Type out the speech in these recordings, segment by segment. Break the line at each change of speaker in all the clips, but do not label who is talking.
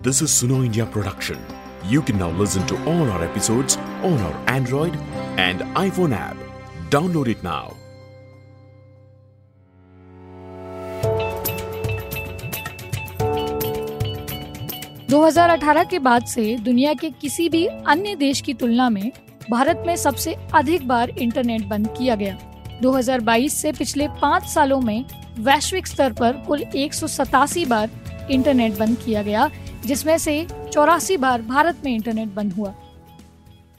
This is Suno India production. You can now listen to all our episodes on our Android and iPhone app. Download it now.
दो हज़ार अठारह के बाद से दुनिया के किसी भी अन्य देश की तुलना में भारत में सबसे अधिक बार इंटरनेट बंद किया गया 2022 से पिछले पाँच सालों में वैश्विक स्तर पर कुल एक सौ सतासी बार इंटरनेट बंद किया गया जिसमें से चौरासी बार भारत में इंटरनेट बंद हुआ।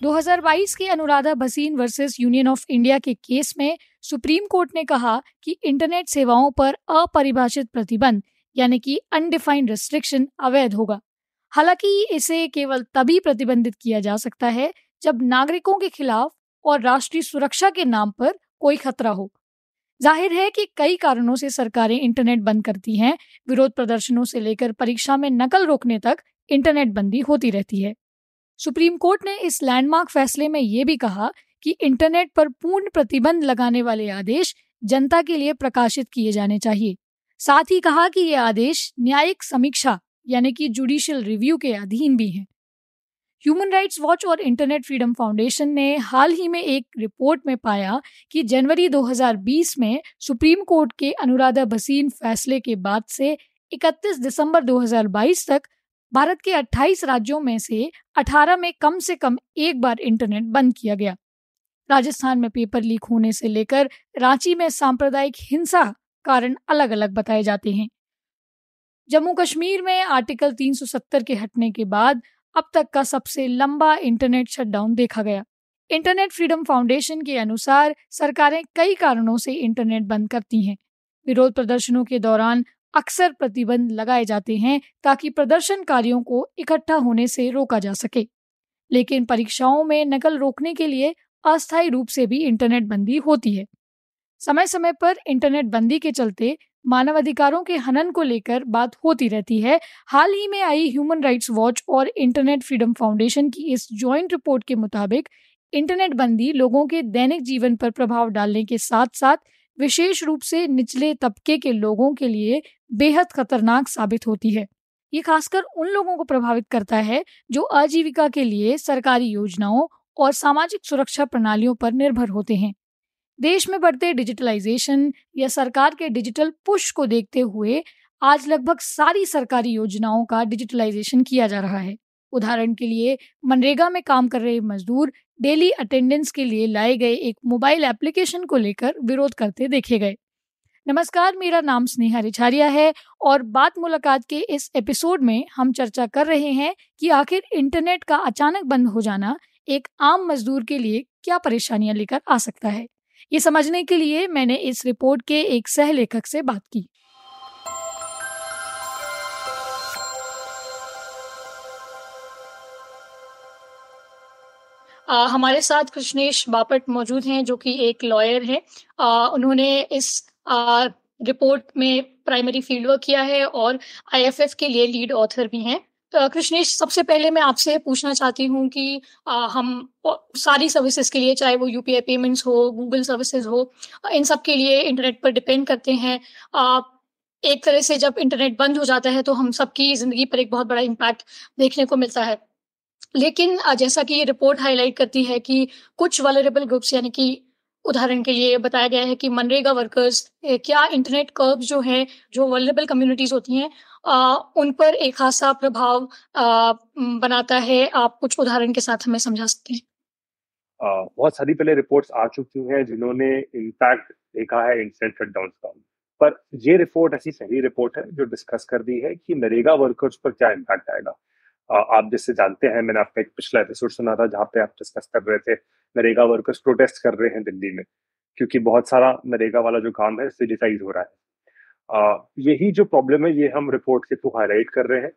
2022 के Anuradha Bhasin versus Union of India के केस में सुप्रीम कोर्ट ने कहा कि इंटरनेट सेवाओं पर अपरिभाषित प्रतिबंध, यानी कि अनडिफाइंड रेस्ट्रिक्शन अवैध होगा। हालाँकि इसे केवल तभी प्रतिबंधित किया जा सकता है जब नागरिकों के खिलाफ और राष्ट्रीय सुरक्षा के नाम पर कोई खतरा हो। ज़ाहिर है कि कई कारणों से सरकारें इंटरनेट बंद करती हैं। विरोध प्रदर्शनों से लेकर परीक्षा में नकल रोकने तक इंटरनेट बंदी होती रहती है। सुप्रीम कोर्ट ने इस लैंडमार्क फैसले में ये भी कहा कि इंटरनेट पर पूर्ण प्रतिबंध लगाने वाले आदेश जनता के लिए प्रकाशित किए जाने चाहिए। साथ ही कहा कि ये आदेश न्यायिक समीक्षा, यानी कि जुडिशियल रिव्यू के अधीन भी हैं। ह्यूमन राइट्स वॉच और इंटरनेट फ्रीडम फाउंडेशन ने हाल ही में एक रिपोर्ट में पाया कि जनवरी 2020 में सुप्रीम कोर्ट के अनुराधा भसीन फैसले के बाद से 31 दिसंबर 2022 तक भारत के 28 राज्यों में से 18 में कम से कम एक बार इंटरनेट बंद किया गया। राजस्थान में पेपर लीक होने से लेकर रांची में सांप्रदायिक हिंसा कारण अलग अलग बताए जाते हैं। जम्मू कश्मीर में आर्टिकल 370 के हटने के बाद अब तक का सबसे लंबा इंटरनेट शटडाउन देखा गया। इंटरनेट फ्रीडम फाउंडेशन के अनुसार सरकारें कई कारणों से इंटरनेट बंद करती हैं। विरोध प्रदर्शनों के दौरान अक्सर प्रतिबंध लगाए जाते हैं ताकि प्रदर्शनकारियों को इकट्ठा होने से रोका जा सके। लेकिन परीक्षाओं में नकल रोकने के लिए अस्थायी रूप से भी इंटरनेट बंदी होती है। समय समय पर इंटरनेट बंदी के चलते मानवाधिकारों के हनन को लेकर बात होती रहती है। हाल ही में आई ह्यूमन राइट्स वॉच और इंटरनेट फ्रीडम फाउंडेशन की इस ज्वाइंट रिपोर्ट के मुताबिक इंटरनेट बंदी लोगों के दैनिक जीवन पर प्रभाव डालने के साथ साथ विशेष रूप से निचले तबके के लोगों के लिए बेहद खतरनाक साबित होती है। ये खासकर उन लोगों को प्रभावित करता है जो आजीविका के लिए सरकारी योजनाओं और सामाजिक सुरक्षा प्रणालियों पर निर्भर होते हैं। देश में बढ़ते डिजिटलाइजेशन या सरकार के डिजिटल पुश को देखते हुए आज लगभग सारी सरकारी योजनाओं का डिजिटलाइजेशन किया जा रहा है। उदाहरण के लिए, मनरेगा में काम कर रहे मजदूर डेली अटेंडेंस के लिए लाए गए एक मोबाइल एप्लीकेशन को लेकर विरोध करते देखे गए। नमस्कार, मेरा नाम स्नेहा रिछारिया है और बात मुलाकात के इस एपिसोड में हम चर्चा कर रहे हैं कि आखिर इंटरनेट का अचानक बंद हो जाना एक आम मजदूर के लिए क्या परेशानियाँ लेकर आ सकता है। ये समझने के लिए मैंने इस रिपोर्ट के एक सह लेखक से बात की। आ, हमारे साथ कृष्णेश बापट मौजूद हैं जो कि एक लॉयर हैं। उन्होंने इस आ, रिपोर्ट में प्राइमरी फ़ील्ड वर्क किया है और आईएफएफ के लिए लीड ऑथर भी हैं। कृष्णेश सबसे पहले मैं आपसे पूछना चाहती हूँ कि आ, हम सारी सर्विसेज़ के लिए चाहे वो यूपीआई पेमेंट्स हो गूगल सर्विसेज़ हो इन सब के लिए इंटरनेट पर डिपेंड करते हैं। आ, एक तरह से जब इंटरनेट बंद हो जाता है तो हम सबकी ज़िंदगी पर एक बहुत बड़ा इम्पैक्ट देखने को मिलता है। लेकिन जैसा कि ये रिपोर्ट हाईलाइट करती है कि कुछ वलरेबल ग्रुप्स यानी कि उदाहरण के लिए बताया गया है कि मनरेगा वर्कर्स क्या इंटरनेट कर्व जो है जो वलरेबल कम्युनिटीज होती हैं उन पर एक खासा प्रभाव आ, बनाता है। आप कुछ उदाहरण के साथ हमें समझा सकते हैं।
बहुत सारी पहले रिपोर्ट्स आ चुकी हैं जिन्होंने इम्पैक्ट देखा है इंटरनेट शटडाउन का। पर ये रिपोर्ट ऐसी सही रिपोर्ट है जो डिस्कस कर दी है कि नरेगा वर्कर्स पर क्या इम्पैक्ट आएगा। आप जिससे जानते हैं मैंने आपका एक पिछला एपिसोड सुना था जहाँ पे आप डिस्कस कर रहे थे नरेगा वर्कर्स प्रोटेस्ट कर रहे हैं दिल्ली में, क्योंकि बहुत सारा नरेगा वाला जो काम है डिजिटाइज हो रहा है। यही जो प्रॉब्लम है, ये हम रिपोर्ट के थ्रू हाईलाइट कर रहे हैं।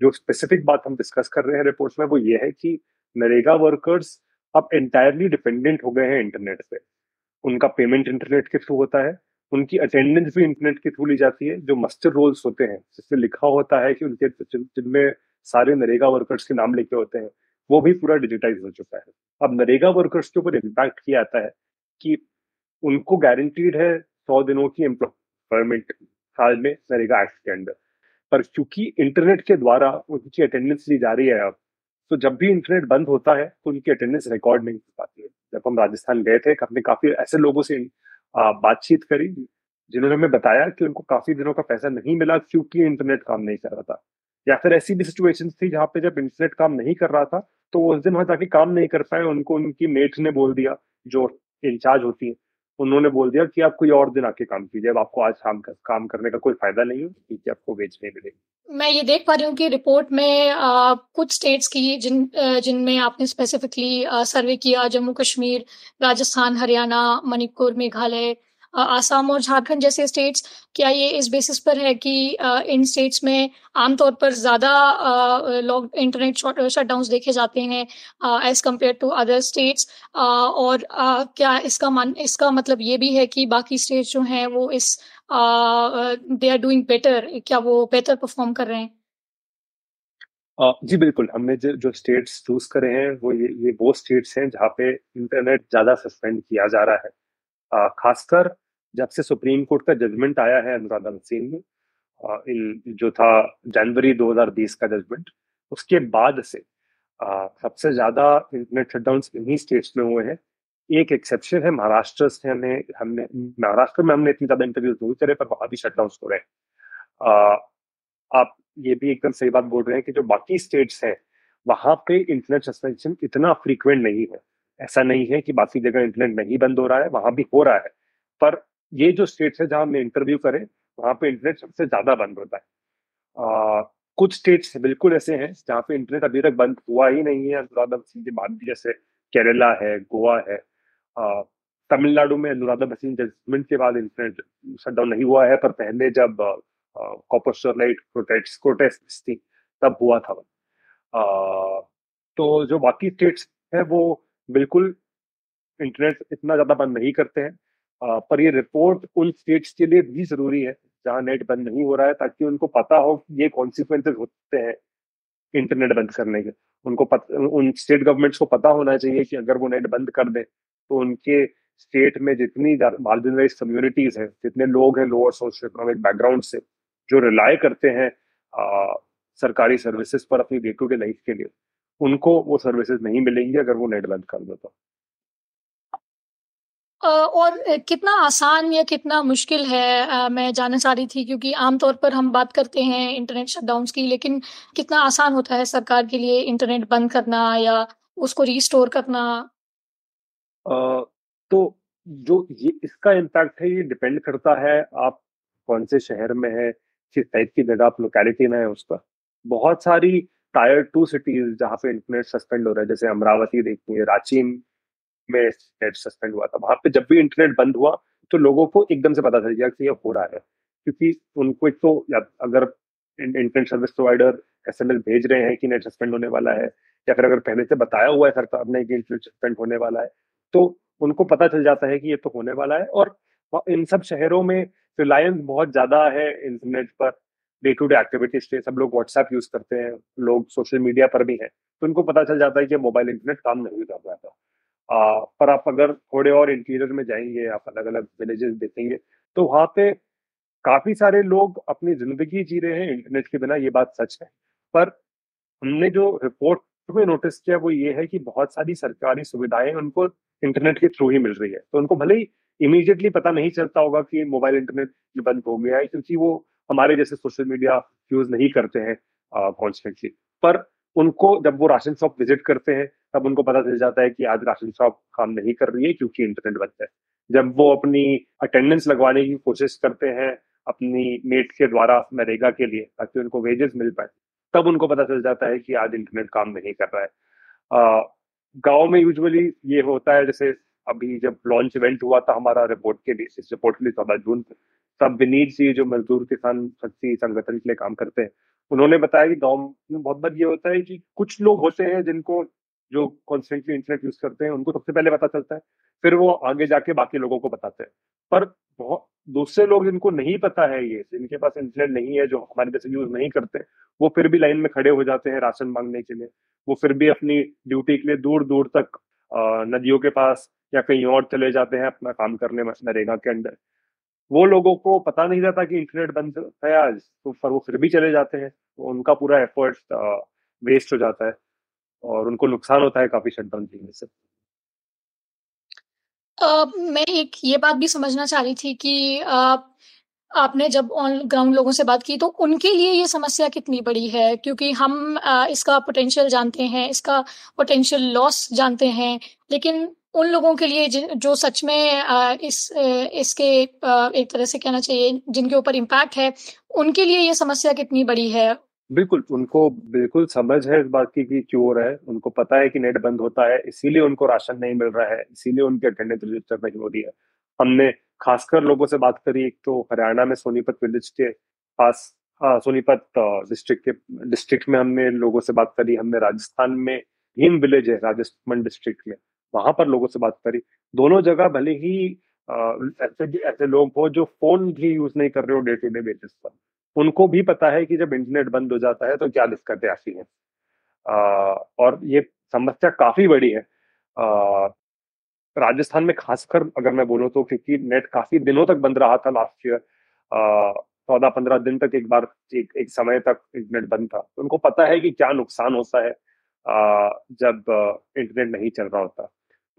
जो स्पेसिफिक बात हम डिस्कस कर रहे हैं रिपोर्ट्स में, वो ये है कि नरेगा वर्कर्स अब एंटायरली डिपेंडेंट हो गए हैं इंटरनेट पे। उनका पेमेंट इंटरनेट के थ्रू होता है, उनकी अटेंडेंस भी इंटरनेट के थ्रू ली जाती है, जो मस्टर रोल्स होते हैं जिसमें लिखा होता है कि उनके जिनमें सारे नरेगा वर्कर्स के नाम लिखे होते हैं वो भी पूरा डिजिटाइज हो चुका है। अब नरेगा वर्कर्स के ऊपर इम्पैक्ट किया आता है कि उनको गारंटीड है सौ दिनों की एम्प्लॉयमेंट साल में नरेगा एक्ट के अंदर। पर क्योंकि इंटरनेट के द्वारा उनकी अटेंडेंस ली जा रही है अब तो जब भी इंटरनेट बंद होता है तो उनकी अटेंडेंस रिकॉर्ड नहीं हो पाती है। जब हम राजस्थान गए थे हमने काफ़ी ऐसे लोगों से बातचीत करी, जिन्होंने हमें बताया कि उनको काफ़ी दिनों का पैसा नहीं मिला क्योंकि इंटरनेट काम नहीं कर रहा था। या फिर ऐसी भी सिचुएशन थी जहाँ पे जब इंटरनेट काम नहीं कर रहा था तो उस दिन वहाँ जाके काम नहीं कर पाए उनको उनकी मेट ने बोल दिया जो इंचार्ज होती है उन्होंने बोल दिया कि आप कोई और दिन आके काम कीजिए अब आपको आज काम कर, काम करने का कोई फ़ायदा नहीं है क्योंकि आपको वेज नहीं मिलेगी।
मैं ये देख पा रही हूँ कि रिपोर्ट में आ, कुछ स्टेट्स की जिन जिनमें आपने स्पेसिफिकली सर्वे किया जम्मू कश्मीर राजस्थान हरियाणा मणिपुर मेघालय आसाम और झारखंड जैसे स्टेट्स क्या ये इस बेसिस पर है कि इन स्टेट्स में आमतौर पर ज़्यादा लॉक इंटरनेट शटडाउन देखे जाते हैं as compare to other states और क्या इसका मान, इसका मतलब ये भी है कि बाकी स्टेट्स जो हैं वो इस दे आर डूइंग बेटर क्या वो बेहतर परफॉर्म कर रहे हैं?
जी बिल्कुल, हमने जो जो स्टेट्स चूज़ करे हैं, वो ये ये वो स्टेट्स हैं जहाँ पे इंटरनेट ज़्यादा सस्पेंड किया जा रहा है। खासकर जब से सुप्रीम कोर्ट का जजमेंट आया है अनुराधा भसीन में इन जो था जनवरी 2020 का जजमेंट, उसके बाद से सबसे ज़्यादा इंटरनेट शटडाउन इन्हीं स्टेट्स में हुए हैं। एक एक्सेप्शन है, महाराष्ट्र से हमने हमने, महाराष्ट्र में हमने इतनी ज़्यादा इंटरव्यू नहीं करे, पर वहाँ भी शटडाउन हो रहे हैं। आप ये भी एकदम सही बात बोल रहे हैं कि जो बाकी स्टेट्स हैं, वहाँ पे इंटरनेट सस्पेंशन इतना फ्रीक्वेंट नहीं है। ऐसा नहीं है कि बाकी जगह इंटरनेट नहीं बंद हो रहा है वहाँ भी हो रहा है। पर ये जो स्टेट्स है जहाँ हमने इंटरव्यू करे वहाँ पे इंटरनेट सबसे ज़्यादा बंद होता है। आ, कुछ स्टेट्स बिल्कुल ऐसे हैं जहाँ पे इंटरनेट अभी तक बंद हुआ ही नहीं है अनुराधा की बात जैसे केरला है गोवा है। तमिलनाडु में अनुराधा भसीन जजमेंट के बाद इंटरनेट शटडाउन नहीं हुआ है पर पहले जब कॉपर प्रोटेस्ट प्रोटेस्ट थी तब हुआ था। आ, तो जो बाकी स्टेट्स है वो बिल्कुल इंटरनेट इतना ज़्यादा बंद नहीं करते हैं। आ, पर ये रिपोर्ट उन स्टेट्स के लिए भी ज़रूरी है जहाँ नेट बंद नहीं हो रहा है ताकि उनको पता हो कि ये कॉन्सिक्वेंसेज होते हैं इंटरनेट बंद करने के। उनको पत, उन स्टेट गवर्नमेंट्स को पता होना चाहिए कि अगर वो नेट बंद कर दें तो उनके स्टेट में जितनी मार्जिनलाइज कम्युनिटीज हैं जितने लोग हैं लोअर सोशल इकोनॉमिक बैकग्राउंड से जो रिलाय करते हैं आ, सरकारी सर्विसेज़ पर अपनी डे टू डे लाइफ के लिए। उनको वो सर्विसेज़ नहीं मिलेंगी अगर वो नेट बंद कर दो तो।
और कितना आसान या कितना मुश्किल है मैं जानना चाह रही थी क्योंकि आमतौर पर हम बात करते हैं इंटरनेट शटडाउन्स की लेकिन कितना आसान होता है सरकार के लिए इंटरनेट बंद करना या उसको रिस्टोर करना?
आ, तो जो ये इसका इम्पैक्ट है ये डिपेंड करता है आप कौन से शहर में है किस टाइप की जगह आप लोकेलिटी में है उसका बहुत सारी टायर टू सिटीज़ जहाँ पे इंटरनेट सस्पेंड हो रहा है, जैसे अमरावती देखती है, रांची में नेट सस्पेंड हुआ था। वहाँ पे जब भी इंटरनेट बंद हुआ तो लोगों को एकदम से पता चल गया कि ये हो रहा है, क्योंकि उनको एक तो अगर इंटरनेट सर्विस प्रोवाइडर एस भेज रहे हैं कि नेट सस्पेंड होने वाला है, या फिर अगर पहले से बताया हुआ है सरकार ने कि इंटरनेट सस्पेंड होने वाला है तो उनको पता चल जाता है कि ये तो होने वाला है। और इन सब शहरों में रिलायंस बहुत ज़्यादा है इंटरनेट पर। डे टू डे एक्टिविटीज़ से सब लोग व्हाट्सएप यूज़ करते हैं लोग सोशल मीडिया पर भी हैं तो उनको पता चल जाता है कि मोबाइल इंटरनेट काम नहीं कर रहा था। आ, पर आप अगर थोड़े और इंटीरियर में जाएँगे आप अलग अलग विलेजेस देखेंगे तो वहाँ पे काफ़ी सारे लोग अपनी ज़िंदगी जी रहे हैं इंटरनेट के बिना ये बात सच है। पर हमने जो रिपोर्ट में नोटिस किया वो ये है कि बहुत सारी सरकारी सुविधाएँ उनको इंटरनेट के थ्रू ही मिल रही है। तो उनको भले ही इमीडिएटली पता नहीं चलता होगा कि मोबाइल इंटरनेट बंद हो गया है क्योंकि वो हमारे जैसे सोशल मीडिया यूज़ नहीं करते हैं कॉन्स्टेंटली पर उनको जब वो राशन शॉप विज़िट करते हैं, तब उनको पता चल जाता है कि आज राशन शॉप काम नहीं कर रही है क्योंकि इंटरनेट बंद है। जब वो अपनी अटेंडेंस लगवाने की कोशिश करते हैं, अपनी मेट के द्वारा नरेगा के लिए, ताकि उनको वेजेस मिल पाए, तब उनको पता चल जाता है कि आज इंटरनेट काम नहीं कर रहा है। गाँव में यूजुअली ये होता है, जैसे अभी जब लॉन्च इवेंट हुआ था हमारा रिपोर्ट के लिए इस रिपोर्ट के लिए चौदह जून तब विनीत जी, जो मजदूर किसान शक्ति संगठन के लिए काम करते हैं, उन्होंने बताया कि गाँव में बहुत बार ये होता है कि कुछ लोग होते हैं जिनको जो कॉन्स्टेंटली इंटरनेट यूज़ करते हैं, उनको सबसे पहले पता चलता है, फिर वो आगे जाके बाकी लोगों को बताते हैं। पर बहुत, दूसरे लोग जिनको नहीं पता है ये, जिनके पास इंटरनेट नहीं है, जो हमारे जैसे यूज़ नहीं करते, वो फिर भी लाइन में खड़े हो जाते हैं राशन मांगने के लिए। वो फिर भी अपनी ड्यूटी के लिए दूर दूर तक नदियों के पास या कहीं और चले जाते हैं अपना काम करने में नरेगा के अंदर। वो लोगों को पता नहीं रहता कि इंटरनेट बंद है आज तो पर वो फिर भी चले जाते हैं। तो उनका पूरा एफर्ट वेस्ट हो जाता है और उनको नुकसान होता है काफ़ी शटडाउन की से।
uh, मैं एक ये बात भी समझना चाह रही थी कि uh, आपने जब ऑन ग्राउंड लोगों से बात की तो उनके लिए ये समस्या कितनी बड़ी है? क्योंकि हम आ, इसका पोटेंशियल जानते हैं इसका पोटेंशियल लॉस जानते हैं लेकिन उन लोगों के लिए जो सच में इस इसके एक तरह से कहना चाहिए, जिनके ऊपर इम्पैक्ट है, उनके लिए ये समस्या कितनी बड़ी है?
बिल्कुल, उनको बिल्कुल समझ है इस बात की, कि क्यों हो रहा है। उनको पता है कि नेट बंद होता है, इसीलिए उनको राशन नहीं मिल रहा है, इसीलिए उनके अटेंडेंस रजिस्टर नहीं हो रही है। हमने खासकर लोगों से बात करी, एक तो हरियाणा में सोनीपत विलेज के पास सोनीपत डिस्ट्रिक्ट के डिस्ट्रिक्ट में हमने लोगों से बात करी, हमने राजस्थान में भीम विलेज है, राजस्थान डिस्ट्रिक्ट में। वहाँ पर लोगों से बात करी। दोनों जगह भले ही ऐसे ऐसे लोग हो जो फ़ोन भी यूज़ नहीं कर रहे हो डे टू डे बेसिस पर। उनको भी पता है कि जब इंटरनेट बंद हो जाता है तो क्या दिक्कतें आती हैं और ये समस्या काफ़ी बड़ी है। राजस्थान में खासकर अगर मैं बोलूँ तो क्योंकि नेट काफ़ी दिनों तक बंद रहा था लास्ट ईयर चौदह पंद्रह दिन तक एक बार एक, एक समय तक इंटरनेट बंद था। तो उनको पता है कि क्या नुकसान होता है आ, जब इंटरनेट नहीं चल रहा होता।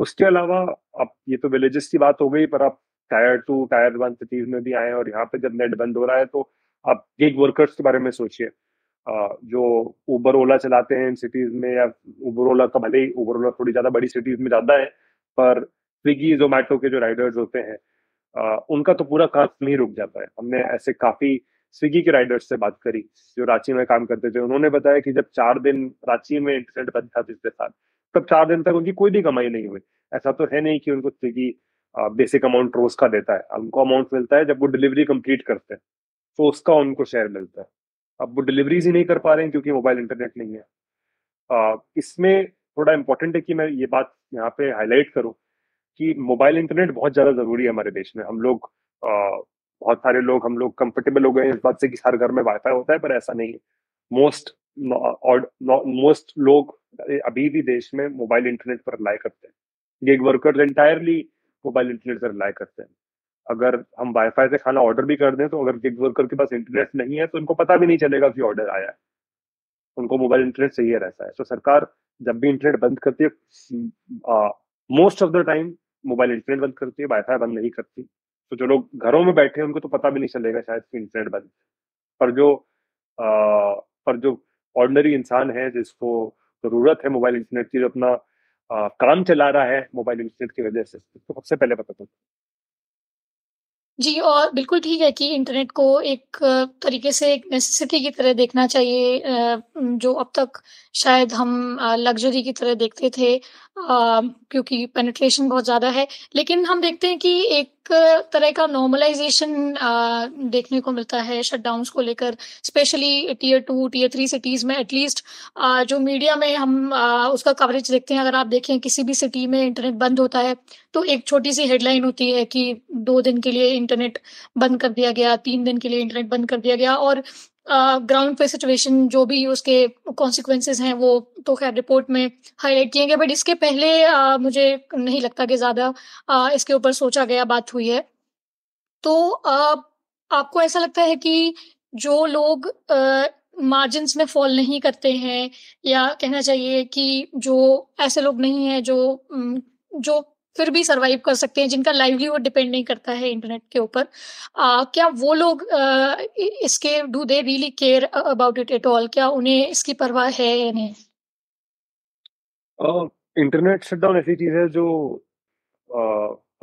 उसके अलावा अब ये तो विलेजेस की बात हो गई, पर आप tier two tier one cities में भी आए और यहाँ पे जब नेट बंद हो रहा है तो आप गिग वर्कर्स के बारे में सोचिए। जो उबर ओला चलाते हैं इन सिटीज़ में, या उबर ओला का भले ही उबर ओला थोड़ी ज़्यादा बड़ी सिटीज़ में ज़्यादा है, पर स्विगी जोमेटो के जो राइडर्स होते हैं उनका तो पूरा काम ही रुक जाता है। हमने ऐसे काफ़ी स्विगी के राइडर्स से बात करी, जो रांची में काम करते थे। उन्होंने बताया कि जब चार दिन रांची में इंटरनेट बंद था पिछले साल तब चार दिन तक उनकी कोई भी कमाई नहीं हुई। ऐसा तो है नहीं कि उनको स्विगी बेसिक अमाउंट रोज का देता है। उनको अमाउंट मिलता है जब वो डिलीवरी कंप्लीट करते हैं। तो उसका उनको शेयर मिलता है। अब वो डिलीवरीज ही नहीं कर पा रहे हैं क्योंकि मोबाइल इंटरनेट नहीं है। आ, इसमें थोड़ा इंपॉर्टेंट है कि मैं ये बात यहाँ पे हाईलाइट करूँ कि मोबाइल इंटरनेट बहुत ज़्यादा ज़रूरी है हमारे देश में। हम लोग बहुत सारे लोग हम लोग कंफर्टेबल हो गए इस बात से कि हर घर में वाईफाई होता है पर ऐसा नहीं है। मोस्ट मोस्ट लोग अभी भी देश में मोबाइल इंटरनेट पर रिलाई करते हैं। Gig workers entirely mobile internet पर रिलाई करते हैं। अगर हम वाईफाई से खाना ऑर्डर भी कर दें तो अगर गिग वर्कर के पास इंटरनेट नहीं है तो उनको पता भी नहीं चलेगा कि ऑर्डर आया है। उनको मोबाइल इंटरनेट चाहिए रहता है। तो सरकार जब भी इंटरनेट बंद करती है most of the time mobile internet बंद करती है वाईफाई बंद नहीं करती। तो जो लोग घरों में बैठे हैं उनको तो पता भी नहीं चलेगा शायद इंटरनेट बंद पर जो आ, पर जो ऑर्डनरी इंसान है जिसको ज़रूरत है मोबाइल इंटरनेट की, जो अपना काम चला रहा है मोबाइल इंटरनेट की वजह से। तो सबसे पहले पता चलता
जी, और बिल्कुल ठीक है कि इंटरनेट को एक तरीके से एक नेसेसिटी की तरह देखना चाहिए जो अब तक शायद हम लग्जरी की तरह देखते थे क्योंकि पेनिट्रेशन बहुत ज़्यादा है। लेकिन हम देखते हैं कि एक तरह का नॉर्मलाइजेशन देखने को मिलता है शटडाउन को लेकर specially tier two tier three cities में एटलीस्ट जो मीडिया में हम उसका कवरेज देखते हैं, अगर आप देखें किसी भी सिटी में इंटरनेट बंद होता है तो एक छोटी सी हेडलाइन होती है कि दो दिन के लिए इंटरनेट बंद कर दिया गया, तीन दिन के लिए इंटरनेट बंद कर दिया गया, और ग्राउंड पे सिचुएशन जो भी उसके कॉन्सिक्वेंसेज हैं वो तो खैर रिपोर्ट में हाईलाइट किए गए बट इसके पहले uh, मुझे नहीं लगता कि ज़्यादा इसके ऊपर सोचा गया बात हुई है। तो uh, आपको ऐसा लगता है कि जो लोग मार्जिन में फॉल नहीं करते हैं या कहना चाहिए कि जो ऐसे लोग नहीं हैं जो जो फिर भी सरवाइव कर सकते हैं जिनका लाइवलीहुड डिपेंड नहीं करता है इंटरनेट के ऊपर। क्या वो लोग आ, इसके do they really care about it at all क्या उन्हें इसकी परवाह है या नहीं?
इंटरनेट शटडाउन ऐसी चीज़ है जो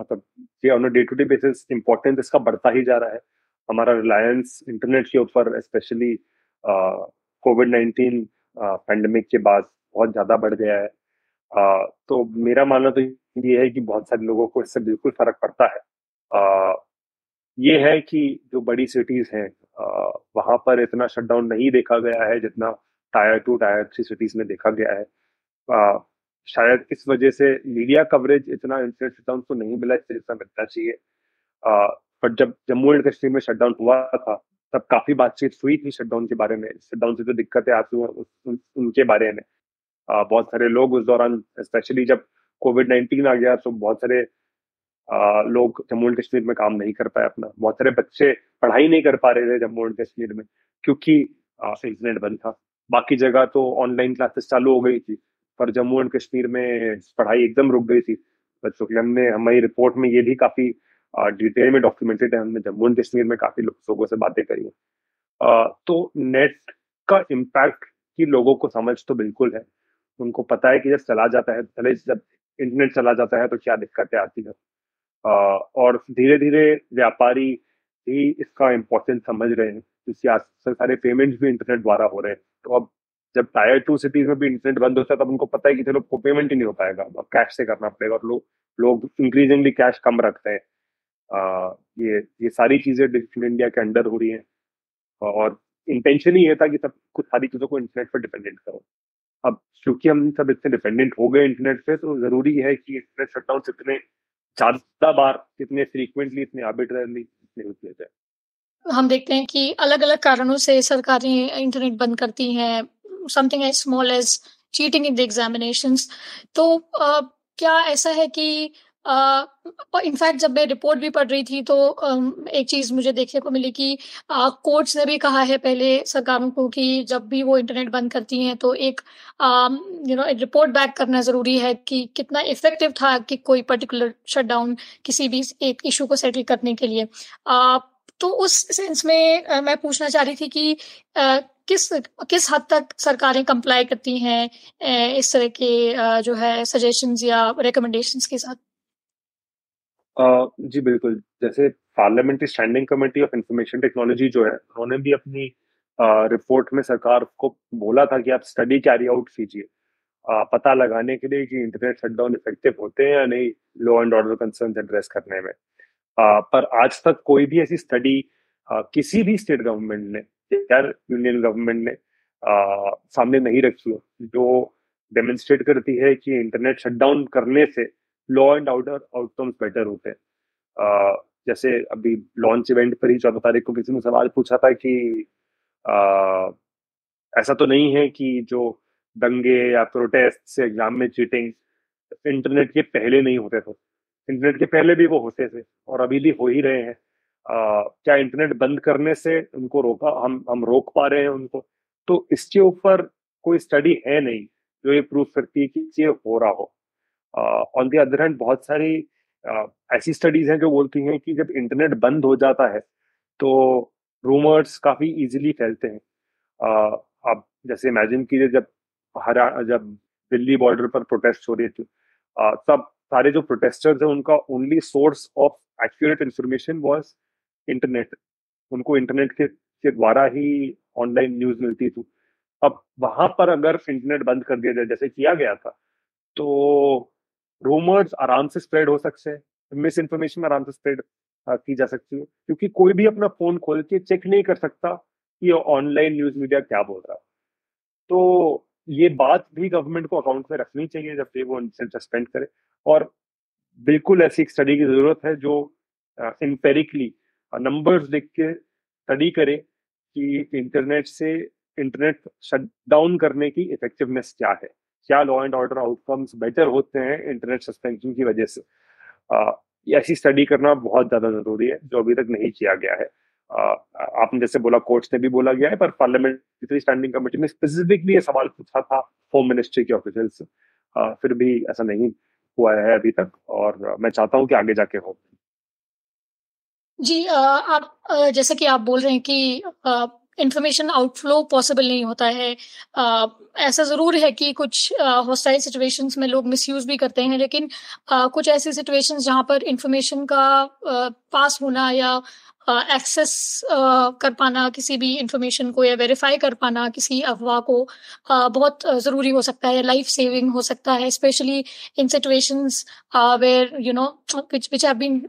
मतलब ये on day to day basis importance इसका बढ़ता ही जा रहा है। हमारा रिलायंस इंटरनेट के ऊपर स्पेशली कोविड नाइन्टीन पैंडमिक के बाद बहुत ज़्यादा बढ़ गया है। तो मेरा मानना तो ये है कि बहुत सारे लोगों को इससे बिल्कुल फ़र्क पड़ता है। आ, ये है कि जो बड़ी सिटीज़ हैं वहाँ पर इतना शटडाउन नहीं देखा गया है जितना tier two tier three cities में देखा गया है। आ, शायद इस वजह से मीडिया कवरेज इतना इंसिडेंट शटडाउन को नहीं मिला जितना मिलना चाहिए। पर जब जम्मू एंड कश्मीर में शटडाउन हुआ था तब काफ़ी बातचीत हुई थी शटडाउन के बारे में। शटडाउन से जो दिक्कतें आती हैं उन, उनके बारे में। बहुत सारे लोग उस दौरान स्पेशली जब कोविड नाइन्टीन आ गया तो बहुत सारे लोग जम्मू एंड कश्मीर में काम नहीं कर पाए अपना। बहुत सारे बच्चे पढ़ाई नहीं कर पा रहे थे जम्मू एंड कश्मीर में, क्योंकि इंटरनेट बंद था। बाकी जगह तो ऑनलाइन क्लासेस चालू हो गई थी, पर जम्मू एंड कश्मीर में पढ़ाई एकदम रुक गई थी। बच्चों की हमने हमारी रिपोर्ट में ये भी काफ़ी डिटेल में डॉक्यूमेंटेड है, हमने जम्मू एंड कश्मीर में काफ़ी लोगों से बातें करी है। तो नेट का इम्पैक्ट की लोगों को समझ तो बिल्कुल है। उनको पता है कि जब चला जाता है पहले जब इंटरनेट चला जाता है तो क्या दिक्कतें आती है? और धीरे धीरे व्यापारी भी इसका इम्पोर्टेंस समझ रहे हैं, क्योंकि आज सारे पेमेंट्स भी इंटरनेट द्वारा हो रहे हैं। तो अब जब टायर टू सिटीज़ में भी इंटरनेट बंद होता है, तब उनको पता है कि चलो पेमेंट ही नहीं हो पाएगा। अब कैश से करना पड़ेगा और लोग लोग इंक्रीजिंगली कैश कम रखते हैं। ये ये सारी चीज़ें डिजिटल इंडिया के अंडर हो रही हैं। और इंटेंशन ही ये था कि सब, कुछ सारी चीज़ों को इंटरनेट पर डिपेंडेंट करो। अब क्योंकि हम सब इतने डिपेंडेंट हो गए इंटरनेट पे तो ज़रूरी है कि इंटरनेट शटडाउन इतने ज़्यादा बार इतने फ्रीक्वेंटली इतने आर्बिट्ररली नहीं होते जाए
हम देखते हैं कि अलग अलग कारणों से सरकारें इंटरनेट बंद करती हैं something as small as cheating in the examination तो आ, क्या ऐसा है कि इनफैक्ट जब मैं रिपोर्ट भी पढ़ रही थी तो एक चीज़ मुझे देखने को मिली कि कोर्ट्स ने भी कहा है पहले सरकारों को कि जब भी वो इंटरनेट बंद करती हैं तो एक यू नो रिपोर्ट बैक करना ज़रूरी है कि कितना इफ़ेक्टिव था कि कोई पर्टिकुलर शटडाउन किसी भी एक इशू को सेटल करने के लिए। तो उस सेंस में मैं पूछना चाह रही थी कि किस किस हद तक सरकारें कंप्लाई करती हैं इस तरह के जो है सजेशंस या रिकमेंडेशंस के साथ?
जी बिल्कुल। जैसे parliamentary standing committee of information technology जो है उन्होंने भी अपनी रिपोर्ट में सरकार को बोला था कि आप स्टडी कैरी आउट कीजिए। पता लगाने के लिए कि इंटरनेट शटडाउन इफ़ेक्टिव होते हैं या नहीं law and order concern address करने में। आ, पर आज तक कोई भी ऐसी स्टडी किसी भी स्टेट गवर्नमेंट ने या यूनियन गवर्नमेंट ने आ, सामने नहीं रखी हो जो डेमोन्स्ट्रेट करती है कि इंटरनेट शटडाउन करने से law and order outcomes better होते हैं। जैसे अभी लॉन्च इवेंट पर ही चौदह तारीख को किसी ने सवाल पूछा था कि आ, ऐसा तो नहीं है कि जो दंगे या प्रोटेस्ट से एग्ज़ाम में चीटिंग इंटरनेट के पहले नहीं होते थे। इंटरनेट के पहले भी वो होते थे और अभी भी हो ही रहे हैं। आ, क्या इंटरनेट बंद करने से उनको रोका हम हम रोक पा रहे हैं उनको? तो इसके ऊपर कोई स्टडी है नहीं जो ये प्रूफ करती है कि ये हो रहा हो। ऑन दी अदर हैंड बहुत सारी ऐसी स्टडीज़ हैं जो बोलती हैं कि जब इंटरनेट बंद हो जाता है तो रूमर्स काफ़ी इजीली फैलते हैं। अब जैसे इमेजिन कीजिए जब हरा, जब दिल्ली बॉर्डर पर प्रोटेस्ट हो रही थी तब सारे जो प्रोटेस्टर्स हैं, उनका only source of accurate information was internet उनको इंटरनेट के के द्वारा ही ऑनलाइन न्यूज़ मिलती थी। अब वहाँ पर अगर इंटरनेट बंद कर दिया जाए, जैसे किया गया था तो रूमर्स आराम से स्प्रेड हो सकते हैं मिस इन्फॉर्मेशन आराम से स्प्रेड की जा सकती है। क्योंकि कोई भी अपना फ़ोन खोल के चेक नहीं कर सकता कि ऑनलाइन न्यूज़ मीडिया क्या बोल रहा तो ये बात भी गवर्नमेंट को अकाउंट में रखनी चाहिए जब वो सस्पेंड करे। और बिल्कुल ऐसी एक स्टडी की ज़रूरत है जो इंपेरिकली नंबर्स देख के स्टडी करे कि इंटरनेट से इंटरनेट शट डाउन करने की इफेक्टिवनेस क्या है। क्या law and order outcomes better होते हैं इंटरनेट सस्पेंशन की वजह से? ऐसी स्टडी करना बहुत ज़्यादा ज़रूरी है, जो अभी तक नहीं किया गया है। आपने जैसे बोला कोर्ट्स ने भी बोला गया है, पर पार्लियामेंट्री स्टैंडिंग कमेटी ने स्पेसिफिकली ये सवाल पूछा था होम मिनिस्ट्री के ऑफिशियल फिर भी ऐसा नहीं हुआ है अभी तक, और मैं चाहता हूँ कि आगे जाके हो।
जी आप जैसे कि आप बोल रहे हैं कि इंफॉर्मेशन आउटफ्लो पॉसिबल नहीं होता है। आ, ऐसा ज़रूर है कि कुछ हॉस्टाइल सिचुएशंस में लोग मिसयूज़ भी करते हैं लेकिन आ, कुछ ऐसी सिचुएशंस जहाँ पर इंफॉर्मेशन का आ, पास होना या एक्सेस कर पाना किसी भी इंफॉर्मेशन को या वेरीफाई कर पाना किसी अफवाह को बहुत ज़रूरी हो सकता है लाइफ सेविंग हो सकता है specially in situations where you know which which have been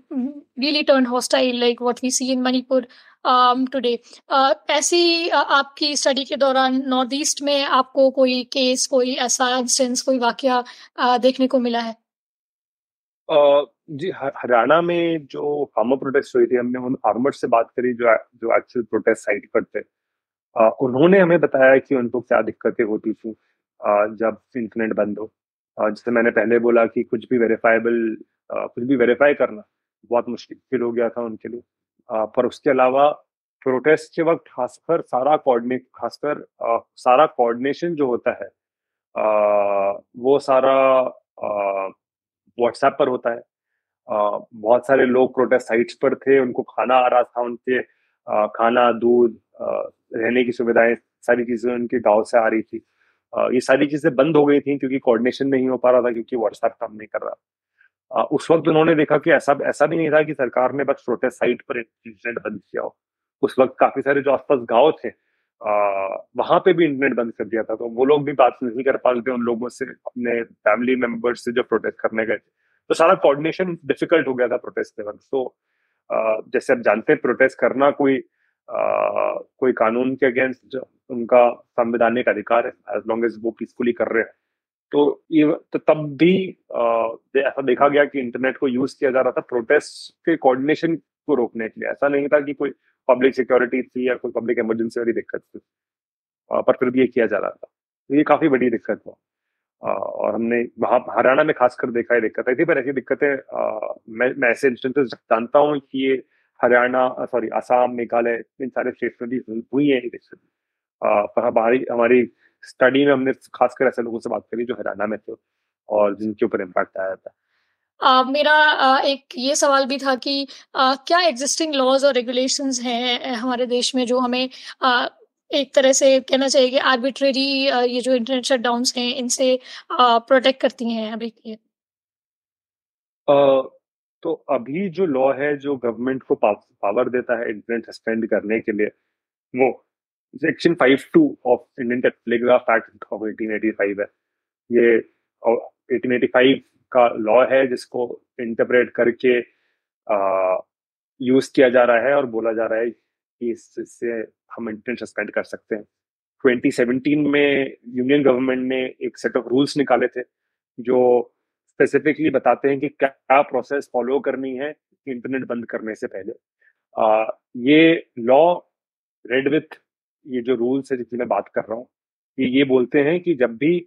really turn hostile like what we see in Manipur today um, uh, ऐसी uh, आपकी स्टडी के दौरान नॉर्थ ईस्ट में आपको कोई केस कोई ऐसा इंस्टेंस कोई वाक्य uh, देखने को मिला है?
जी हरियाणा में जो फार्मर प्रोटेस्ट हुई थी हमने उन फार्मर से बात करी जो जो एक्चुअल प्रोटेस्ट साइट पर थे। उन्होंने हमें बताया कि उनको क्या दिक्कतें होती थी जब इंटरनेट बंद हो। जैसे मैंने पहले बोला कि कुछ भी वेरीफाइबल कुछ भी वेरीफाई करना बहुत मुश्किल हो गया था उनके लिए। पर उसके अलावा प्रोटेस्ट के वक्त खासकर सारा कोऑर्डिनेट खासकर सारा कोऑर्डिनेशन जो होता है वो सारा व्हाट्सएप पर होता है। बहुत सारे लोग प्रोटेस्ट साइट्स पर थे, उनको खाना आ रहा था उनके खाना, दूध रहने की सुविधाएँ, सारी चीज़ें उनके गाँव से आ रही थी। ये सारी चीज़ें बंद हो गई थी क्योंकि कोऑर्डिनेशन नहीं हो पा रहा था क्योंकि व्हाट्सएप काम नहीं कर रहा। उस वक्त उन्होंने देखा कि ऐसा ऐसा भी नहीं था कि सरकार ने बस प्रोटेस्ट साइट पर इंटरनेट बंद किया हो। उस वक्त काफ़ी सारे जो आसपास गाँव थे वहाँ पे भी इंटरनेट बंद कर दिया था। तो वो लोग भी बात नहीं कर पा रहे उन लोगों से अपने फैमिली मेंबर्स से जो प्रोटेस्ट करने गए थे। तो सारा कोऑर्डिनेशन डिफ़िकल्ट हो गया था प्रोटेस्ट के वक्त। तो जैसे आप जानते हैं प्रोटेस्ट करना कोई आ, कोई कानून के अगेंस्ट उनका संवैधानिक अधिकार है एज लॉन्ग एज वो पीसफुली कर रहे हैं। तो ये तो तब भी ऐसा देखा गया कि इंटरनेट को यूज़ किया जा रहा था प्रोटेस्ट के कोऑर्डिनेशन को रोकने के लिए। ऐसा नहीं था कि कोई पब्लिक सिक्योरिटी थी या कोई पब्लिक इमरजेंसी वाली दिक्कत थी पर फिर भी ये किया जा रहा था। तो ये काफ़ी बड़ी दिक्कत हुआ। और हमने वहाँ हरियाणा में खासकर देखा है दिक्कत आई थी, पर ऐसी दिक्कतें मैं ऐसे इंस्टेंसेस जानता हूँ कि ये हरियाणा सॉरी आसाम, मेघालय, इन सारे स्टेट्स में भी हुई है ये दिक्कत। हमारी स्टडी में हमने खासकर ऐसे लोगों से बात करी जो हरियाणा में थे और जिनके ऊपर इम्पैक्ट आया था।
Uh, मेरा uh, एक ये सवाल भी था कि uh, क्या एग्जिस्टिंग लॉज और रेगुलेशंस हैं हमारे देश में जो हमें एक तरह से कहना चाहिए कि आर्बिट्रेरी ये जो इंटरनेट शटडाउन्स हैं इनसे प्रोटेक्ट करती हैं अभी के
तो अभी जो लॉ है जो गवर्नमेंट को पावर देता है इंटरनेट सस्पेंड करने के लिए वो section five two of Indian Telegraph Act of eighteen eighty five है। ये एटीन एटी फाइव का लॉ है जिसको इंटरप्रेट करके यूज़ किया जा रहा है और बोला जा रहा है कि इससे हम इंटरनेट सस्पेंड कर सकते हैं। 2017 में यूनियन गवर्नमेंट ने एक सेट ऑफ़ रूल्स निकाले थे जो स्पेसिफिकली बताते हैं कि क्या प्रोसेस फॉलो करनी है इंटरनेट बंद करने से पहले। आ, ये लॉ रेड विथ ये जो रूल्स है जिसकी मैं बात कर रहा हूँ ये ये बोलते हैं कि जब भी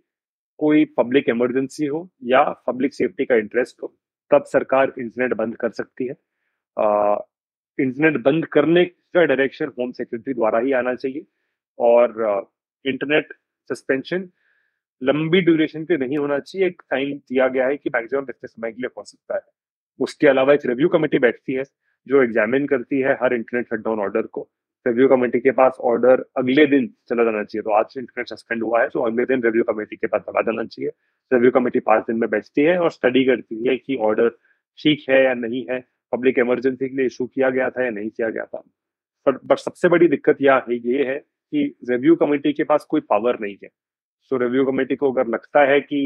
कोई पब्लिक इमरजेंसी हो या पब्लिक सेफ्टी का इंटरेस्ट हो, तब सरकार इंटरनेट बंद कर सकती है। इंटरनेट बंद करने का डायरेक्शन होम सेक्रेटरी द्वारा ही आना चाहिए और इंटरनेट सस्पेंशन लंबी ड्यूरेशन पे नहीं होना चाहिए। एक टाइम दिया गया है कि मैक्सिमम इतने समय के लिए हो सकता है। उसके अलावा एक रिव्यू कमेटी बैठती है, जो एग्जामिन करती है हर इंटरनेट शटडाउन ऑर्डर को। रिव्यू कमेटी के पास ऑर्डर अगले दिन चला जाना चाहिए। तो आज से इंटरनेट सस्पेंड हुआ है तो अगले दिन रिव्यू कमेटी के पास चला जाना चाहिए। रिव्यू कमेटी पाँच दिन में बैठती है और स्टडी करती है कि ऑर्डर ठीक है या नहीं है। पब्लिक इमरजेंसी के लिए इशू किया गया था या नहीं किया गया था। पर बट सबसे बड़ी दिक्कत यह है, ये है कि रिव्यू कमेटी के पास कोई पावर नहीं है। सो रिव्यू कमेटी को अगर लगता है कि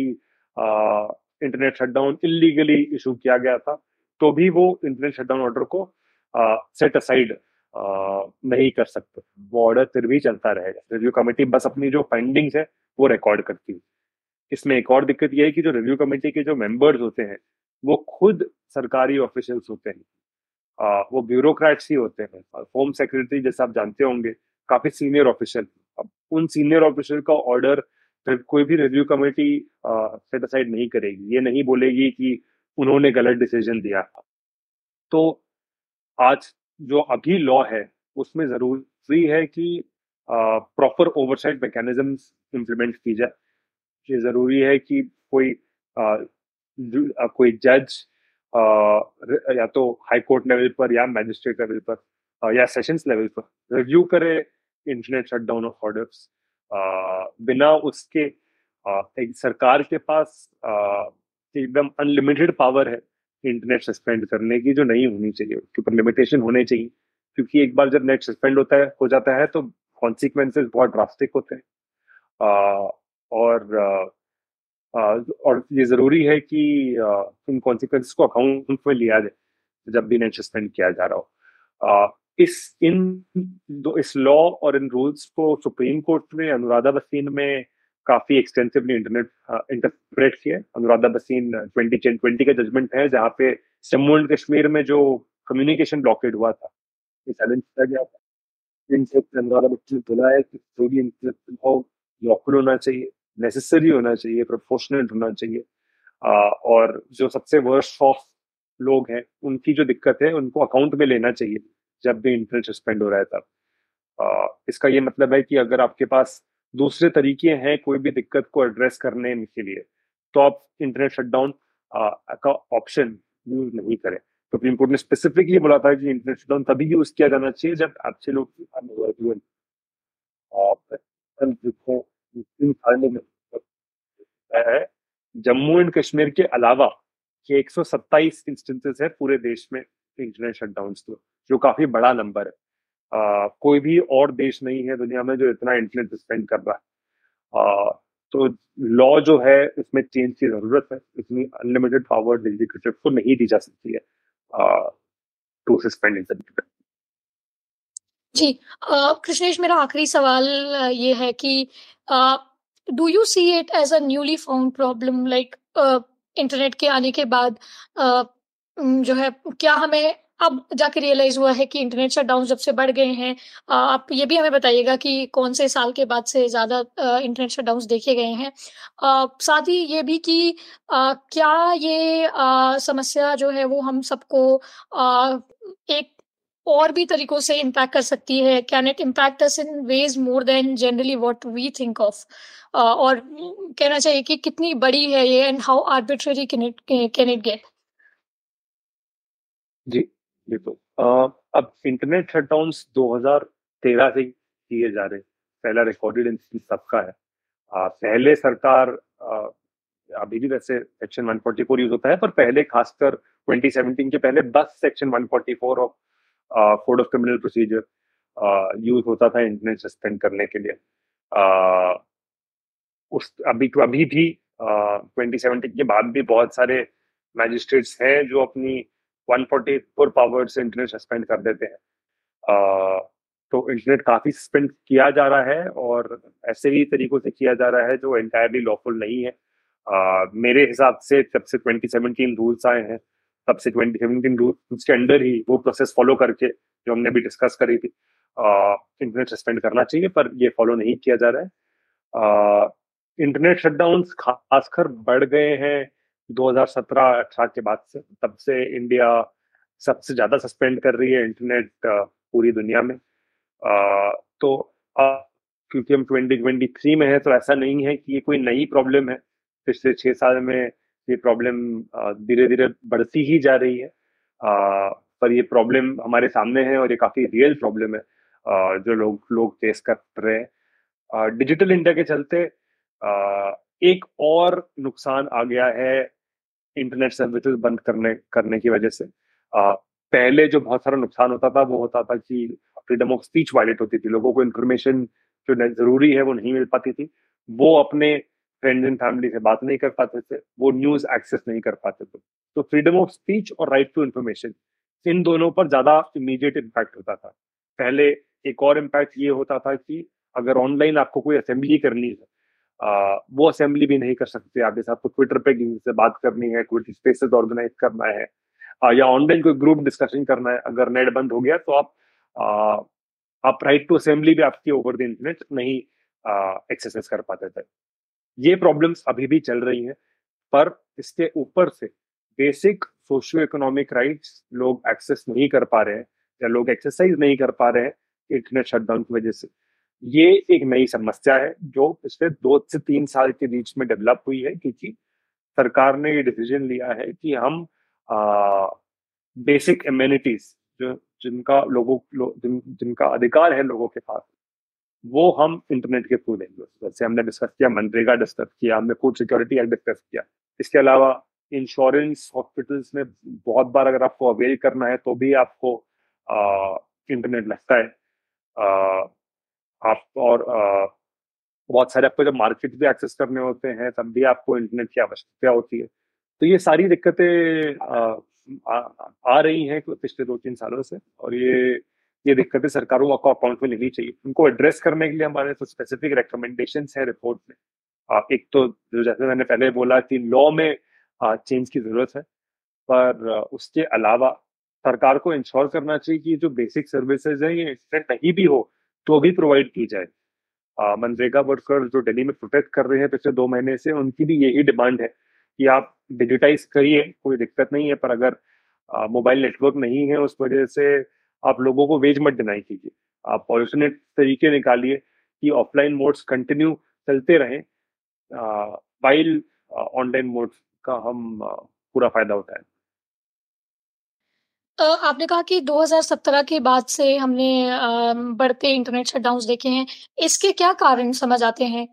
इंटरनेट शटडाउन इलीगली इशू किया गया था तो भी वो इंटरनेट शटडाउन ऑर्डर को सेट असाइड नहीं कर सकते। वो ऑर्डर फिर भी चलता रहेगा। रिव्यू कमेटी बस अपनी जो फाइंडिंग्स है वो रिकॉर्ड करती है। इसमें एक और दिक्कत ये है कि जो रिव्यू कमेटी के जो मेंबर्स होते हैं वो खुद सरकारी ऑफिशियल्स होते हैं। आ, वो ब्यूरोक्रेट्स ही होते हैं। होम सेक्रेटरी जैसे आप जानते होंगे काफ़ी सीनियर ऑफिशियल अब उन सीनियर ऑफिशियल का ऑर्डर कोई भी रिव्यू कमेटी सेट असाइड नहीं करेगी। ये नहीं बोलेगी कि उन्होंने गलत डिसीज़न दिया। तो आज जो अभी लॉ है उसमें ज़रूरी है कि प्रॉपर ओवरसाइट मैकेनिज्म इम्प्लीमेंट की जाए। ये ज़रूरी है कि कोई आ, कोई जज या तो हाई कोर्ट लेवल पर या मैजिस्ट्रेट लेवल पर या सेशंस लेवल पर रिव्यू करे इंटरनेट शटडाउन ऑफ़ ऑर्डर्स बिना उसके आ, एक सरकार के पास एकदम अनलिमिटेड पावर है इंटरनेट सस्पेंड करने की जो नहीं होनी चाहिए उसके ऊपर लिमिटेशन होने चाहिए। क्योंकि एक बार जब नेट सस्पेंड होता है, हो जाता है तो कॉन्सिक्वेंसेज बहुत ड्रास्टिक होते हैं। और और ये ज़रूरी है कि उन कॉन्सिक्वेंसेज को अकाउंट में लिया जाए, जब भी नेट सस्पेंड किया जा रहा हो। इस, इन दो, इस लॉ और इन रूल्स को सुप्रीम कोर्ट में अनुराधा बसीन में काफ़ी एक्सटेंसिवली इंटरनेट इंटरप्रेट किया अनुराधा बसीन ट्वेंटी ट्वेंटी का जजमेंट है जहाँ पे जम्मू एंड कश्मीर में जो कम्युनिकेशन ब्लॉकेड हुआ था। ये चैलेंज किया गया था। अनुराधा बच्चन बोला है कि भी लॉकड होना चाहिए नेसेसरी होना चाहिए प्रोपोर्शनल होना चाहिए। आ, और जो सबसे वर्स्ट ऑफ़ लोग हैं उनकी जो दिक्कत है उनको अकाउंट में लेना चाहिए जब भी इंटरनेट सस्पेंड हो रहा है तब। इसका ये मतलब है कि अगर आपके पास दूसरे तरीके हैं कोई भी दिक्कत को एड्रेस करने के लिए। तो आप इंटरनेट शटडाउन का ऑप्शन यूज़ नहीं करें। तो सुप्रीम कोर्ट ने स्पेसिफिकली बोला था कि इंटरनेट शटडाउन तभी यूज़ किया जाना चाहिए जब अच्छे लोग जम्मू एंड कश्मीर के अलावा ये 127 इंस्टेंसेस है पूरे देश में इंटरनेट शटडाउन जो काफ़ी बड़ा नंबर है। आ, कोई भी और देश नहीं है दुनिया में जो इतना इंटरनेट सस्पेंड कर रहा है। आ, तो लॉ जो है इसमें चेंज की ज़रूरत है। इतनी अनलिमिटेड पावर दिल्ली को नहीं दी जा सकती है टू सस्पेंड इंटरनेट
जी कृष्णेश मेरा आखिरी सवाल ये है कि do you see it as a newly found problem like internet के आने के बाद uh, जो है क्या हमें अब जाके रियलाइज़ हुआ है कि इंटरनेट शटडाउन जब से बढ़ गए हैं आप ये भी हमें बताइएगा कि कौन से साल के बाद से ज़्यादा इंटरनेट शटडाउन देखे गए हैं। साथ ही ये भी कि क्या ये समस्या जो है वो हम सबको एक और भी तरीकों से इम्पैक्ट कर सकती है? Can it impact us in ways more than generally what we think of और कहना चाहिए कि कितनी बड़ी है ये and how arbitrary can it get
जी। बिल्कुल अब इंटरनेट शटडाउन 2013 से किए जा रहे पहला रिकॉर्डेड इंसिडेंट सबका है। आ, पहले सरकार आ, अभी भी वैसे सेक्शन 144 यूज़ होता है पर पहले खासकर 2017 के पहले बस section 144 of code of criminal procedure use होता था इंटरनेट सस्पेंड करने के लिए। आ, उस अभी अभी भी ट्वेंटी सेवनटीन के बाद भी बहुत सारे मैजिस्ट्रेट्स हैं जो अपनी 144 पावर से इंटरनेट सस्पेंड कर देते हैं। आ, तो इंटरनेट काफ़ी सस्पेंड किया जा रहा है और ऐसे ही तरीकों से किया जा रहा है जो एंटायरली लॉफुल नहीं है। आ, मेरे हिसाब से जब से 2017 रूल्स आए हैं तब से 2017 रूल्स के अंडर ही वो प्रोसेस फॉलो करके जो हमने अभी डिस्कस करी थी इंटरनेट सस्पेंड करना चाहिए पर ये फॉलो नहीं किया जा रहा है। इंटरनेट शटडाउन खासकर बढ़ गए हैं। 2017-18 के बाद से तब से इंडिया सबसे ज़्यादा सस्पेंड कर रही है इंटरनेट पूरी दुनिया में। आ, तो आ, क्योंकि हम 2023 में है तो ऐसा नहीं है कि ये कोई नई प्रॉब्लम है। पिछले छह साल में ये प्रॉब्लम धीरे धीरे बढ़ती ही जा रही है। आ, पर ये प्रॉब्लम हमारे सामने है और ये काफ़ी रियल प्रॉब्लम है आ, जो लोग लोग फेस कर रहे हैं। डिजिटल इंडिया के चलते आ, एक और नुकसान आ गया है इंटरनेट सर्विसेज़ बंद करने करने की वजह से। आ, पहले जो बहुत सारा नुकसान होता था वो होता था कि फ्रीडम ऑफ़ स्पीच वायलेट होती थी। लोगों को इन्फॉर्मेशन जो ज़रूरी है वो नहीं मिल पाती थी। वो अपने फ्रेंड्स एंड फैमिली से बात नहीं कर पाते थे वो न्यूज़ एक्सेस नहीं कर पाते थे। तो फ्रीडम ऑफ़ स्पीच और राइट टू इन्फॉर्मेशन इन दोनों पर ज़्यादा इमीडिएट इम्पैक्ट होता था। पहले एक और इम्पैक्ट ये होता था कि अगर ऑनलाइन आपको कोई असेंबली करनी है वो असेंबली भी नहीं कर सकते। आप जैसे आपको ट्विटर पे किसी से बात करनी है कोई स्पेसेस ऑर्गेनाइज करना है आ, या ऑनलाइन कोई ग्रुप डिस्कशन करना है अगर नेट बंद हो गया तो आप आ, आप राइट टू असेंबली भी आपकी ओवर द इंटरनेट नहीं एक्सरसाइज कर पाते थे। ये प्रॉब्लम्स अभी भी चल रही हैं पर इसके ऊपर से बेसिक सोशियो इकोनॉमिक राइट्स लोग एक्सेस नहीं कर पा रहे हैं या लोग एक्सरसाइज नहीं कर पा रहे हैं इंटरनेट शटडाउन की वजह से। ये एक नई समस्या है जो पिछले दो से तीन साल के बीच में डेवलप हुई है क्योंकि सरकार ने ये डिसीज़न लिया है कि हम बेसिक इम्यूनिटीज जो जिनका लोगों लो, जिन, जिनका अधिकार है लोगों के पास वो हम इंटरनेट के थ्रू देंगे जैसे हमने डिस्कस किया मनरेगा डिस्कस किया हमने फ़ूड सिक्योरिटी एक्ट डिस्कस किया। इसके अलावा इंश्योरेंस हॉस्पिटल्स में बहुत बार अगर आपको अवेल करना है तो भी आपको इंटरनेट लगता है। आप और आ, बहुत सारे आपको जब मार्केट भी एक्सेस करने होते हैं तब भी आपको इंटरनेट की आवश्यकता होती है। तो ये सारी दिक्कतें आ, आ, रही हैं पिछले दो तीन सालों से और ये ये दिक्कतें सरकारों को अकाउंट में लेनी चाहिए। उनको एड्रेस करने के लिए हमारे तो स्पेसिफिक रिकमेंडेशन है रिपोर्ट में। आ, एक तो जैसे मैंने पहले बोला कि लॉ में चेंज की ज़रूरत है पर उसके अलावा सरकार को इंश्योर करना चाहिए कि जो बेसिक सर्विसेज़ है ये इंटरनेट नहीं भी हो तो भी प्रोवाइड की जाए। मनरेगा वर्कर जो दिल्ली में प्रोटेक्ट कर रहे हैं पिछले दो महीने से, उनकी भी यही डिमांड है कि आप डिजिटाइज करिए, कोई दिक्कत नहीं है, पर अगर मोबाइल नेटवर्क नहीं है, उस वजह से आप लोगों को वेज मत डिनाई कीजिए। आप पॉल्यूशनेट तरीके निकालिए कि ऑफलाइन मोड्स कंटिन्यू चलते रहें वाइल ऑनलाइन मोड्स का हम पूरा फ़ायदा होता
आपने कहा कि 2017 के बाद से हमने बढ़ते इंटरनेट शटडाउन्स देखे हैं। इसके क्या कारण समझ आते हैं?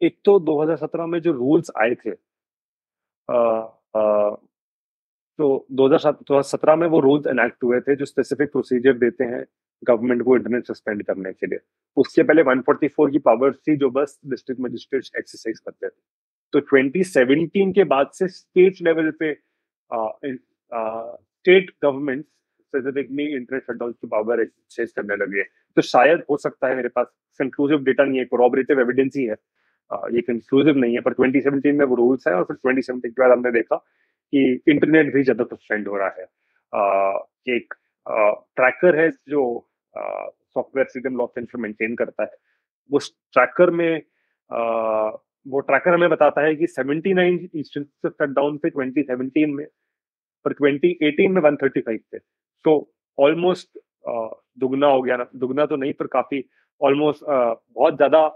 एक तो 2017 में जो रूल्स आए थे तो 2017 में वो रूल्स एनेक्ट हुए थे जो स्पेसिफिक प्रोसीजर देते हैं गवर्नमेंट को इंटरनेट सस्पेंड करने के लिए। उसके पहले 144 की पावर थी जो बस डिस्ट्रिक्ट मजिस्ट्रेट एक्सरसाइज करते थे। तो 2017 के बाद से स्टेट लेवल पे state government specifically internet shutdown की पावर एक्सरसाइज करने लगे तो शायद हो सकता है मेरे पास कंक्लूसिव डेटा नहीं है कोरोबरेटिव एविडेंस ही है। ये कंक्लूसिव नहीं है, पर 2017 में वो रूल्स है और फिर 2017 के बाद हमने देखा कि इंटरनेट भी ज़्यादा सस्पेंड हो रहा है। एक ट्रैकर है जो software system law sensor maintain करता है। उस ट्रैकर में वो ट्रैकर हमें बताता है कि 79 इंस्टेंस शट डाउन थे 2017 में, पर 2018 में 135 थे। तो ऑलमोस्ट दुगना हो गया ना, दुगना तो नहीं, पर काफ़ी ऑलमोस्ट बहुत ज़्यादा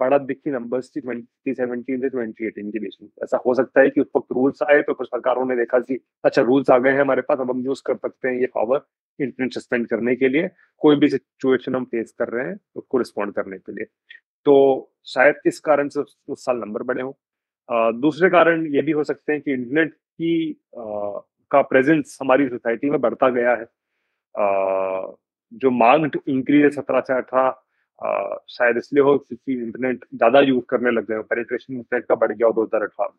बढ़त दिखी नंबर्स थी 2017 से 2018 के बीच में। ऐसा हो सकता है कि उस वक्त रूल्स आए तो कुछ सरकारों ने देखा कि अच्छा रूल्स आ गए हैं हमारे पास, अब हम यूज़ कर सकते हैं ये पावर इंटरनेट सस्पेंड करने के लिए। कोई भी सिचुएशन हम फेस कर रहे हैं, उसको रिस्पॉन्ड करने के लिए। तो शायद इस कारण से उस साल नंबर बढ़े हों। दूसरे कारण ये भी हो सकते हैं कि इंटरनेट की आ, का प्रेजेंस हमारी सोसाइटी में बढ़ता गया है। आ, जो मांग इंक्रीज है सत्रह से अठारह शायद इसलिए हो क्योंकि इंटरनेट ज़्यादा यूज़ करने लग गए पेनिट्रेशन इंटरनेट का बढ़ गया दो हज़ार अठारह में।